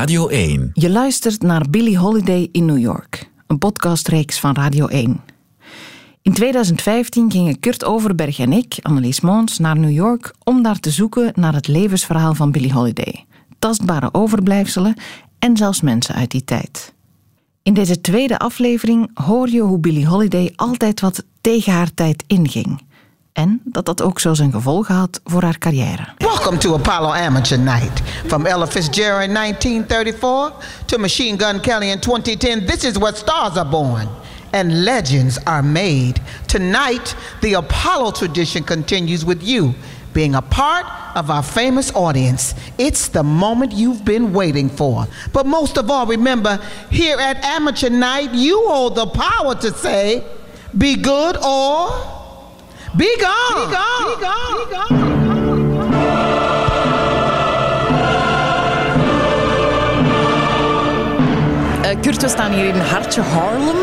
Radio 1. Je luistert naar Billie Holiday in New York, een podcastreeks van Radio 1. In 2015 gingen Kurt Overberg en ik, Annelies Moons, naar New York om daar te zoeken naar het levensverhaal van Billie Holiday. Tastbare overblijfselen en zelfs mensen uit die tijd. In deze tweede aflevering hoor je hoe Billie Holiday altijd wat tegen haar tijd inging. En dat dat ook zo zijn gevolgen had voor haar carrière. Welcome to Apollo Amateur Night. From Ella Fitzgerald in 1934 to Machine Gun Kelly in 2010, this is where stars are born and legends are made. Tonight, the Apollo tradition continues with you being a part of our famous audience. It's the moment you've been waiting for. But most of all, remember, here at Amateur Night, you hold the power to say, be good or be gone. Be gone. Be gone. Be gone. Eh, Kurt, we staan hier in Hartje Harlem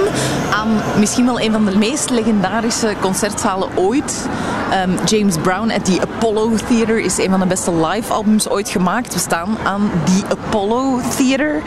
aan misschien wel een van de meest legendarische concertzalen ooit. Ehm, James Brown at the Apollo Theater is een van de beste live albums ooit gemaakt. We staan aan die Apollo Theater.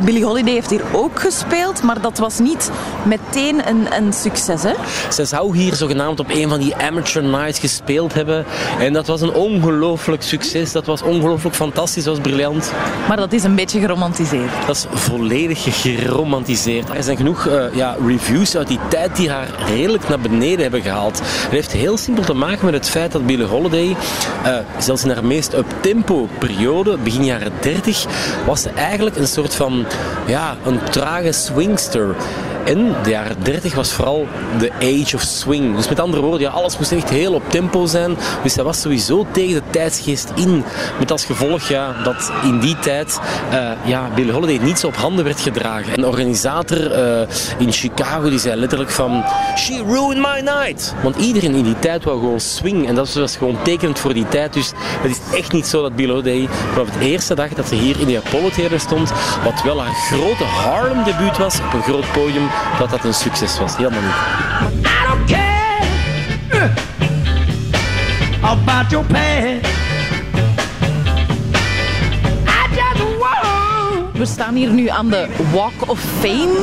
Billie Holiday heeft hier ook gespeeld, maar dat was niet meteen een, een succes. Hè? Ze zou hier zogenaamd op een van die amateur nights gespeeld hebben. En dat was een ongelooflijk succes. Dat was ongelooflijk fantastisch, dat was briljant. Maar dat is een beetje geromantiseerd. Dat is volledig geromantiseerd. Er zijn genoeg uh, ja, reviews uit die tijd die haar redelijk naar beneden hebben gehaald. Het heeft heel simpel te maken met het feit dat Billie Holiday, uh, zelfs in haar meest up-tempo periode, begin jaren 30, was ze eigenlijk een soort van ja, een trage swingster. In de jaren 30 was vooral de age of swing. Dus met andere woorden, ja, alles moest echt heel op tempo zijn. Dus dat was sowieso tegen de tijdsgeest in. Met als gevolg ja, dat in die tijd uh, ja, Billie Holiday niet zo op handen werd gedragen. Een organisator uh, in Chicago die zei letterlijk van... She ruined my night! Want iedereen in die tijd wou gewoon swing. En dat was gewoon tekenend voor die tijd. Dus het is echt niet zo dat Billie Holiday vanaf de eerste dag dat ze hier in de Apollo Theater stond, wat wel haar grote Harlem debuut was op een groot podium, dat dat een succes was. Helemaal niet. Uh, about your. We staan hier nu aan de Walk of Fame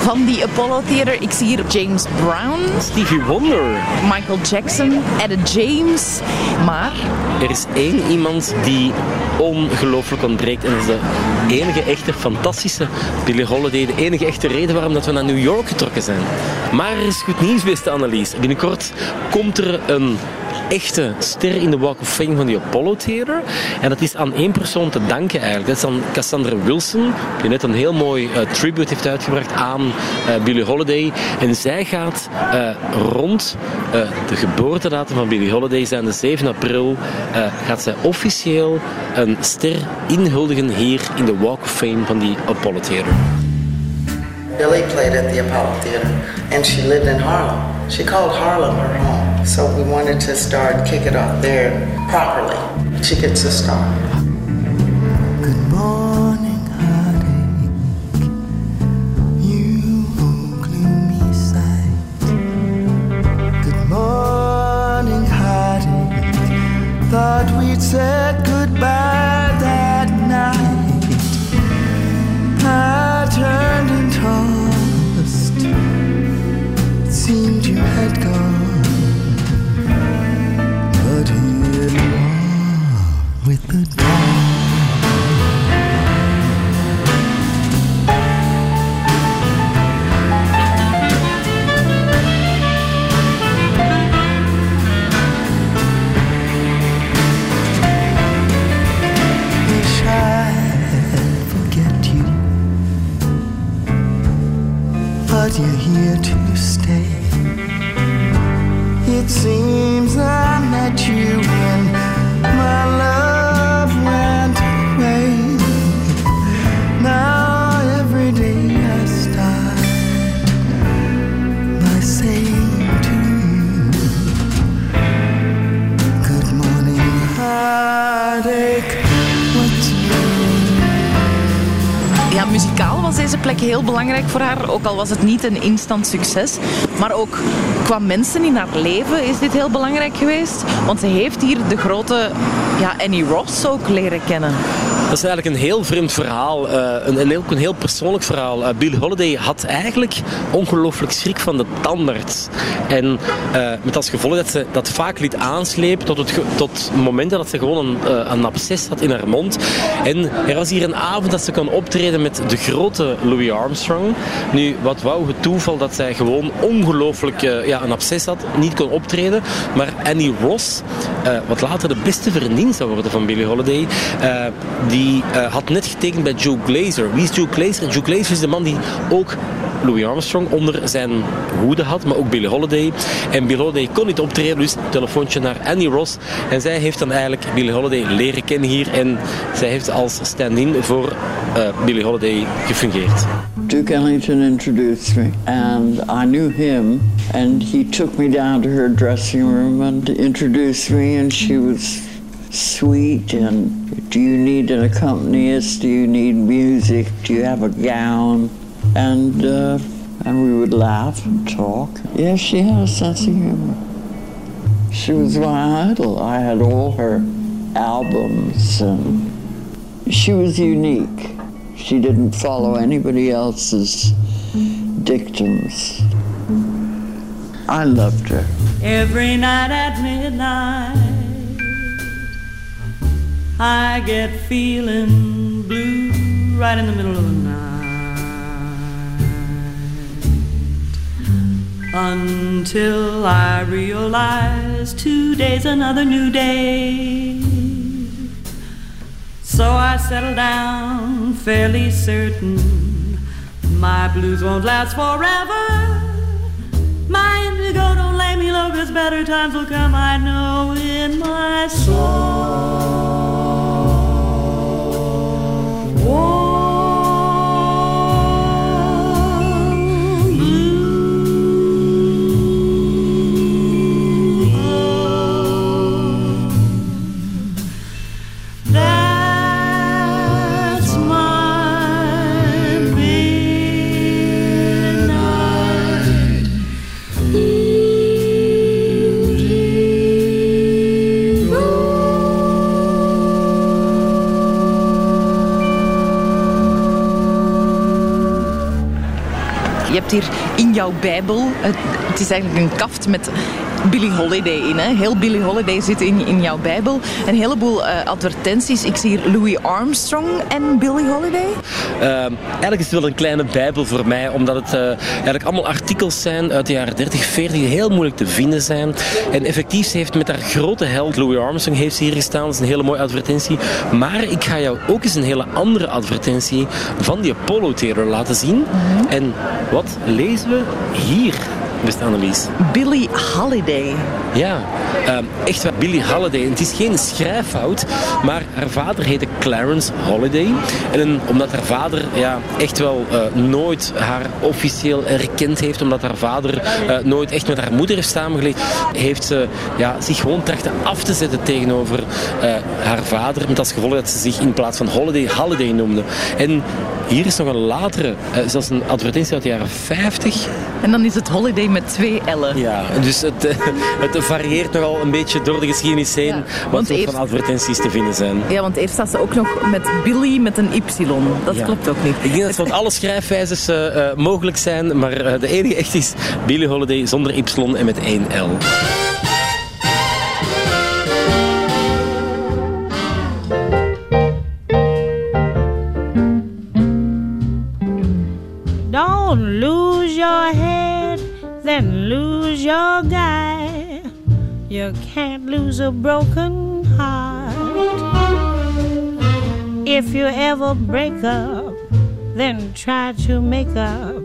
van die Apollo Theater. Ik zie hier James Brown, Stevie Wonder. Michael Jackson, Etta James. Maar Er is één iemand die ongelooflijk ontbreekt. En dat is de enige echte fantastische Billie Holiday. De enige echte reden waarom dat we naar New York getrokken zijn. Maar er is goed nieuws, beste Annelies. Binnenkort komt er een echte ster in de Walk of Fame van die Apollo Theater. En dat is aan één persoon te danken eigenlijk. Dat is aan Cassandra Wilson, die net een heel mooi uh, tribute heeft uitgebracht aan uh, Billie Holiday. En zij gaat uh, rond de geboortedatum van Billie Holiday zijn, de 7 april, gaat zij officieel een ster inhuldigen hier in de Walk of Fame van die Apollo Theater. Billy played at the Apollo Theater, and she lived in Harlem. She called Harlem her home, so we wanted to start kick it off there properly. She gets a start. Muzikaal was deze plek heel belangrijk voor haar. Ook al was het niet een instant succes. Maar ook qua mensen in haar leven is dit heel belangrijk geweest. Want ze heeft hier de grote ja, Annie Ross ook leren kennen. Dat is eigenlijk een heel vreemd verhaal. eh, een, een, heel, een heel persoonlijk verhaal. Eh, Billie Holiday had eigenlijk ongelooflijk schrik van de tandarts. En eh, met als gevolg dat ze dat vaak liet aanslepen tot, het, tot dat ze gewoon een, een absces had in haar mond. En er was hier een avond dat ze kon optreden met de grote Louis Armstrong. Nu, wat wou het toeval dat zij gewoon ongelooflijk ja, een absces had, niet kon optreden. Maar Annie Ross, wat later de beste vriendin zou worden van Billie Holiday, die eh, had net getekend bij Joe Glazer. Wie is Joe Glazer? Joe Glazer is de man die ook Louis Armstrong onder zijn hoede had, maar ook Billie Holiday. En Billie Holiday kon niet optreden, dus telefoontje naar Annie Ross. En zij heeft dan eigenlijk Billie Holiday leren kennen hier. En zij heeft als stand-in voor eh, Billie Holiday gefungeerd. Duke Ellington introduced me, and I knew him, and he took me down to her dressing room and introduced me, and she was sweet. And do you need an accompanist? Do you need music? Do you have a gown? And uh, and we would laugh and talk. Yeah, she had a sense of humor. She was my idol. I had all her albums, and she was unique. She didn't follow anybody else's dictums. I loved her. Every night at midnight, I get feeling blue right in the middle of the night. Until I realize today's another new day. So I settle down fairly certain my blues won't last forever. My indigo don't lay me low, cause better times will come, I know in my soul. Whoa. Hier in jouw Bijbel, het, het is eigenlijk een kaft met Billie Holiday in. Hè? Heel Billie Holiday zit in, in jouw Bijbel. Een heleboel eh, advertenties. Ik zie hier Louis Armstrong en Billie Holiday. Eh, eigenlijk is het wel een kleine bijbel voor mij, omdat het eh, eigenlijk allemaal artikels zijn uit de jaren 30, 40 die heel moeilijk te vinden zijn. En effectief, ze heeft met haar grote held Louis Armstrong heeft ze hier gestaan. Dat is een hele mooie advertentie. Maar ik ga jou ook eens een hele andere advertentie van die Apollo Theater laten zien. En wat lezen we hier, beste Annelies? Billie Holiday. Ja, ehm, echt waar. Billie Holiday. En het is geen schrijffout, maar haar vader heette Clarence Holiday. En omdat haar vader ja, echt wel eh, nooit haar officieel erkend heeft, omdat haar vader eh, nooit echt met haar moeder heeft samengelegd, heeft ze ja, zich gewoon trachten af te zetten tegenover eh, haar vader. Met als gevolg dat ze zich in plaats van Holiday, Holiday noemde. En hier is nog een latere, eh, zelfs een advertentie uit de jaren 50. En dan is het Holiday met twee L'en. Ja, dus het, eh, het varieert nogal een beetje door de geschiedenis heen Ja, wat soort eerst- van advertenties te vinden zijn. Ja, want eerst staat ze ook nog met Billy met een Y. Dat Ja. klopt ook niet. Ik denk dat van alle schrijfwijzes eh, mogelijk zijn, maar de enige echt is Billie Holiday zonder Y en met één L. then lose your guy. You can't lose a broken heart. If you ever break up, then try to make up.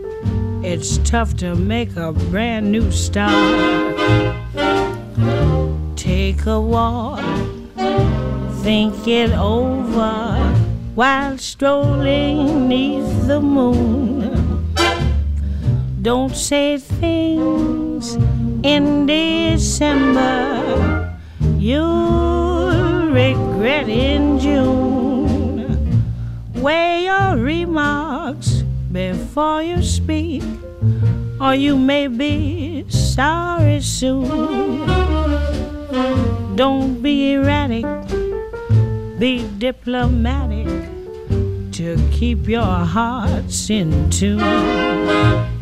It's tough to make a brand new start. Take a walk, think it over while strolling neath the moon. Don't say things in December you'll regret in June. Weigh your remarks before you speak, or you may be sorry soon. Don't be erratic, be diplomatic. to keep your hearts in tune.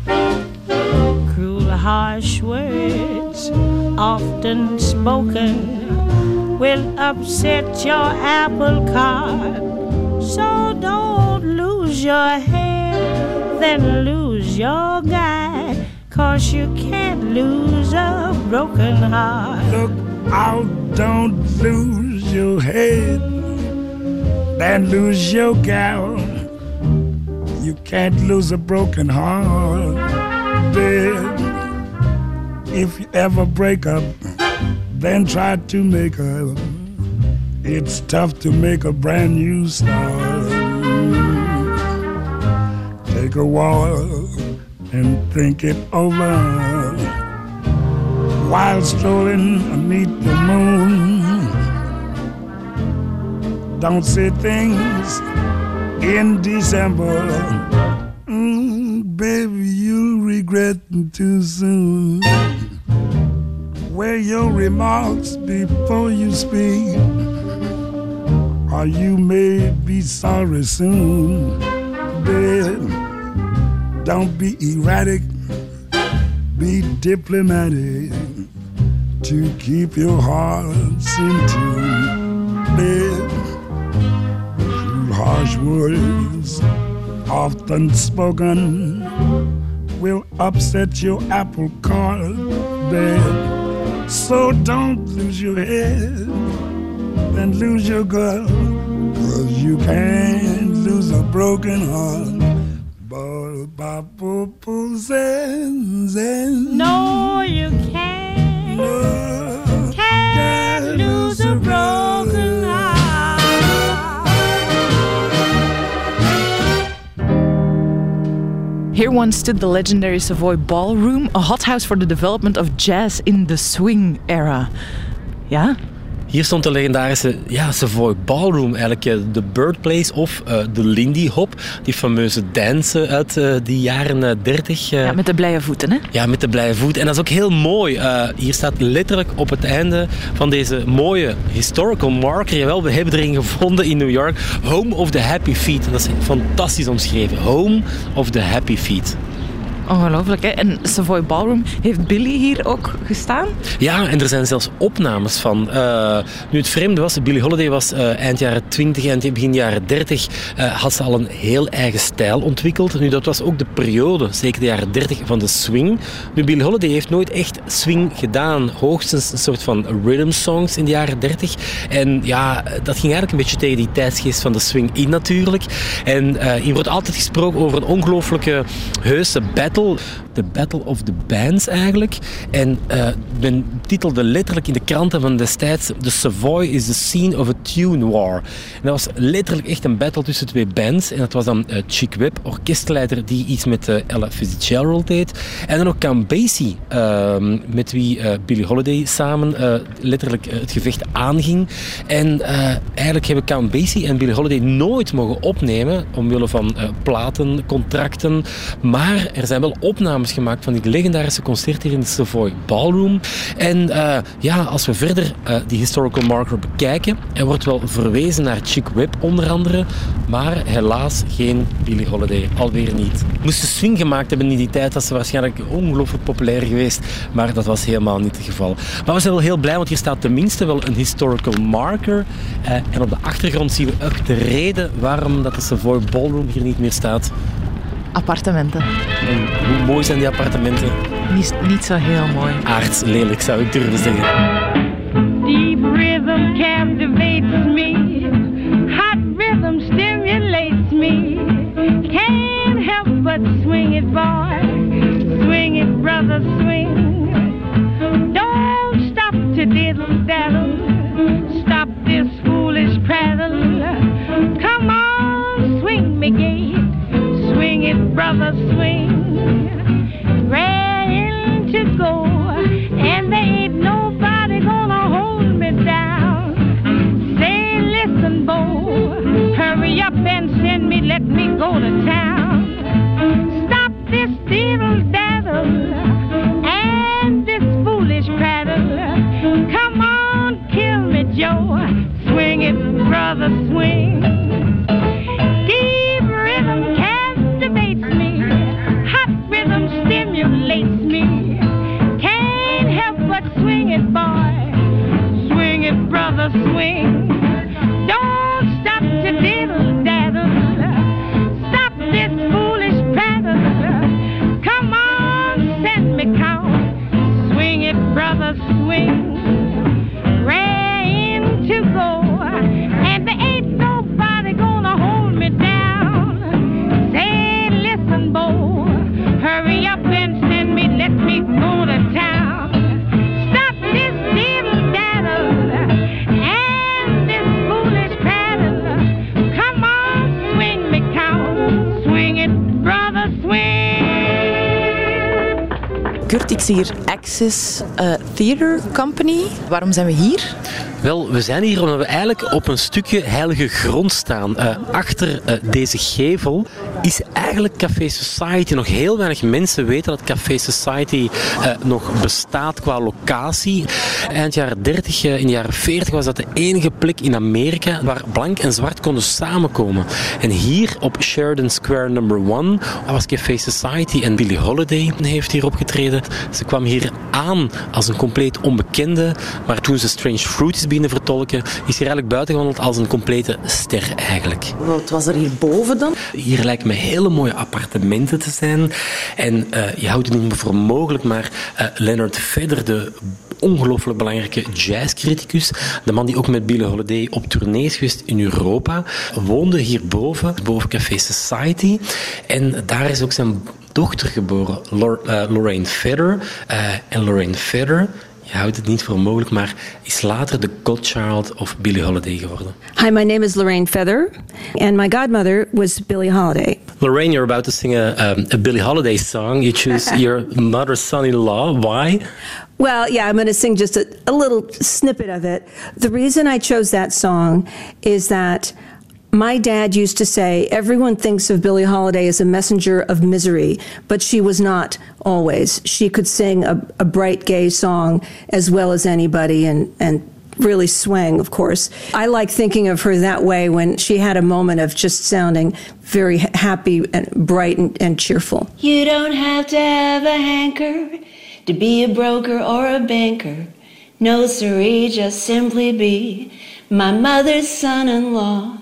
Harsh words, often spoken, will upset your apple cart. So don't lose your head, then lose your guide. Cause you can't lose a broken heart. Look out, don't lose your head, then lose your gal. You can't lose a broken heart, babe. If you ever break up, then try to make up. It's tough to make a brand new start. Take a while and think it over while strolling beneath the moon. Don't say things in December, baby, you'll regret too soon. Weigh your remarks before you speak, or you may be sorry soon, babe. Don't be erratic, be diplomatic to keep your hearts in tune. Often spoken, will upset your apple cart, babe. So don't lose your head, and lose your girl, cause you can't lose a broken heart. No, Here once stood the legendary Savoy Ballroom, a hothouse for the development of jazz in the swing era. Ja, Hier stond de legendarische ja, Savoy Ballroom, eigenlijk eh, de birthplace of eh, de Lindy Hop. Die fameuze dance uit eh, die jaren eh, 30. eh, ja met de blije voeten, hè? Ja, met de blije voet. En dat is ook heel mooi. Hier staat letterlijk op het einde van deze mooie historical marker. Jawel, we hebben erin gevonden in New York. Home of the Happy Feet. Dat is fantastisch omschreven. Home of the Happy Feet. Ongelooflijk, hè? En Savoy Ballroom, heeft Billy hier ook gestaan? Ja, en er zijn zelfs opnames van. Eh, nu, het vreemde was, Billie Holiday was eh, eind jaren 20 en begin jaren 30 eh, had ze al een heel eigen stijl ontwikkeld. Nu, dat was ook de periode, zeker de jaren 30, van de swing. Nu, Billie Holiday heeft nooit echt swing gedaan. Hoogstens een soort van rhythm songs in de jaren 30. En ja, dat ging eigenlijk een beetje tegen die tijdsgeest van de swing in natuurlijk. En hier wordt altijd gesproken over een ongelooflijke heuse battle. De Battle of the Bands eigenlijk. En eh, men titelde letterlijk in de kranten van destijds The Savoy is the scene of a tune war. En dat was letterlijk echt een battle tussen twee bands. En dat was dan eh, Chick Webb, orkestleider die iets met eh, Ella Fitzgerald deed. En dan ook Count Basie, ehm, met wie Billie Holiday samen letterlijk het gevecht aanging. En eigenlijk hebben Count Basie en Billie Holiday nooit mogen opnemen omwille van platencontracten. Maar er zijn wel opnames gemaakt van die legendarische concert hier in de Savoy Ballroom. En eh, ja, als we verder eh, die historical marker bekijken, er wordt wel verwezen naar Chick Webb onder andere, maar helaas geen Billie Holiday, alweer niet. Moesten swing gemaakt hebben in die tijd, dat ze waarschijnlijk ongelooflijk populair geweest, maar dat was helemaal niet het geval. Maar we zijn wel heel blij, want hier staat tenminste wel een historical marker. Eh, en op de achtergrond zien we ook de reden waarom dat de Savoy Ballroom hier niet meer staat. Appartementen. En hoe mooi zijn die appartementen? Niet, niet zo heel mooi. Aards lelijk zou ik durven zeggen. Deep rhythm captivates me. Hot rhythm stimulates me. Can't help but swing it, boy. Swing it, brother, swing. Don't stop to diddle daddle. Brother, Hier Access uh, Theatre Company. Waarom zijn we hier? Wel, we zijn hier omdat we eigenlijk op een stukje heilige grond staan. Uh, achter uh, deze gevel is eigenlijk Café Society. Nog heel weinig mensen weten dat Café Society uh, nog bestaat qua locatie. Eind jaren 30, in de jaren 40 was dat de enige plek in Amerika waar blank en zwart konden samenkomen. En hier op Sheridan Square number 1 was Café Society en Billie Holiday heeft hier opgetreden. Ze kwam hier aan als een compleet onbekende, maar toen ze Strange Fruit is binnen vertolken, is hier eigenlijk buiten gewandeld als een complete ster eigenlijk. Wat was er hierboven dan? Hier lijken me hele mooie appartementen te zijn. En uh, je houdt het niet voor mogelijk, maar uh, Leonard Vedder, de ongelooflijk belangrijke jazzcriticus, de man die ook met Billie Holiday op tournee is geweest in Europa, woonde hierboven, boven Café Society. En daar is ook zijn dochter geboren, Lorraine Vedder. en Lorraine Vedder je houdt het niet voor mogelijk, maar is later de godchild of Billie Holiday geworden. Hi, my name is Lorraine Feather, and my godmother was Billie Holiday. Lorraine, you're about to sing a, um, a Billie Holiday song. You choose your mother's son-in-law. Why? Well, yeah, I'm going to sing just a, a little snippet of it. The reason I chose that song is that my dad used to say, everyone thinks of Billie Holiday as a messenger of misery, but she was not always. She could sing a, a bright, gay song as well as anybody and, and really swing, of course. I like thinking of her that way when she had a moment of just sounding very happy and bright and, and cheerful. You don't have to have a hanker to be a broker or a banker. No, siree, just simply be my mother's son in law.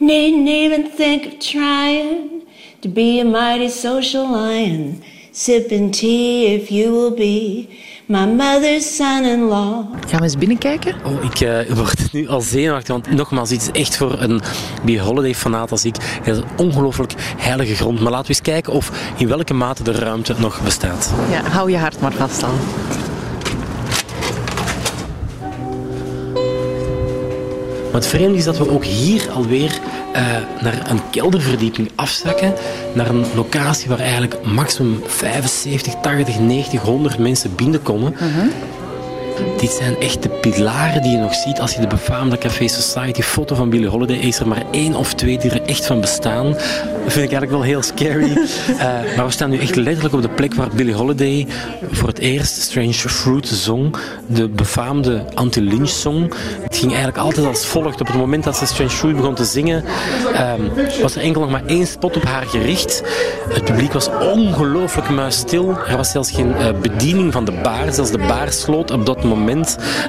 Needn't even think of trying to be a mighty social lion. Sipping tea if you will be my mother's son-in-law. Gaan we eens binnenkijken? Oh, ik uh, word nu al zenuwachtig, want nogmaals, is echt voor een Be Holiday-fanaat als ik. Het is een ongelooflijk heilige grond. Maar laten we eens kijken of in welke mate de ruimte nog bestaat. Ja, hou je hart maar vast dan. Maar het vreemde is dat we ook hier alweer uh, naar een kelderverdieping afzakken. Naar een locatie waar eigenlijk maximum 75, 80, 90, 100 mensen binnenkomen. -huh. Dit zijn echt de pilaren die je nog ziet als je de befaamde Café Society foto van Billie Holiday. Is er maar één of twee die er echt van bestaan. Dat vind ik eigenlijk wel heel scary. uh, maar we staan nu echt letterlijk op de plek waar Billie Holiday voor het eerst Strange Fruit zong. De befaamde anti-lynch song. Het ging eigenlijk altijd als volgt. Op het moment dat ze Strange Fruit begon te zingen, um, was er enkel nog maar één spot op haar gericht. Het publiek was ongelooflijk muisstil. Er was zelfs geen uh, bediening van de bar. Zelfs de bar sloot op dat moment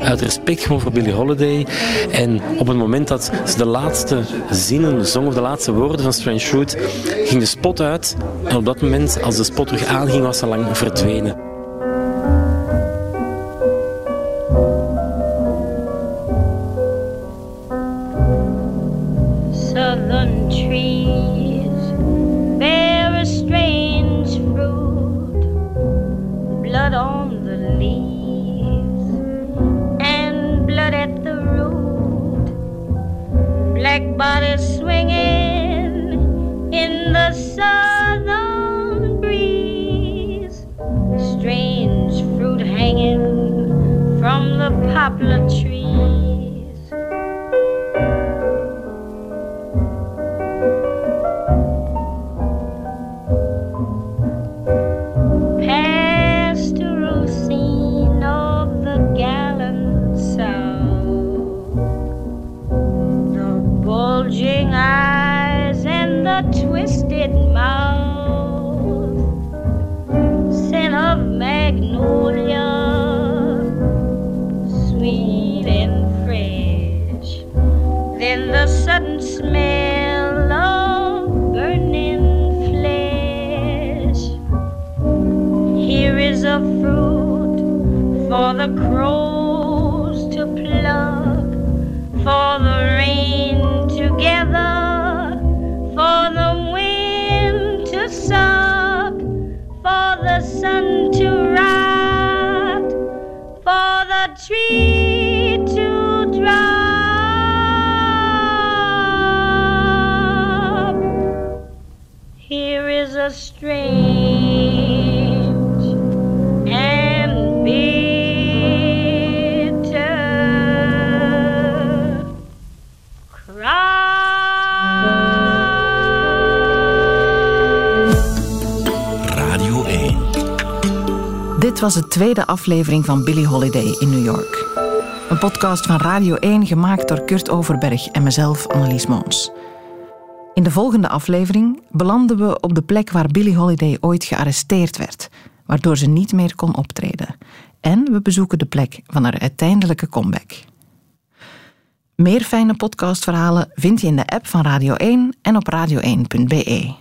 uit respect voor Billie Holiday. En op het moment dat ze de laatste zinnen zong, of de laatste woorden van Strange Fruit, ging de spot uit. En op dat moment, als de spot terug aanging, was ze lang verdwenen. Kaplan Then the sudden smell of burning flesh. Here is a fruit for the crows was de tweede aflevering van Billie Holiday in New York. Een podcast van Radio 1 gemaakt door Kurt Overberg en mezelf, Annelies Moons. In de volgende aflevering belanden we op de plek waar Billie Holiday ooit gearresteerd werd, waardoor ze niet meer kon optreden. En we bezoeken de plek van haar uiteindelijke comeback. Meer fijne podcastverhalen vind je in de app van Radio 1 en op radio1.be.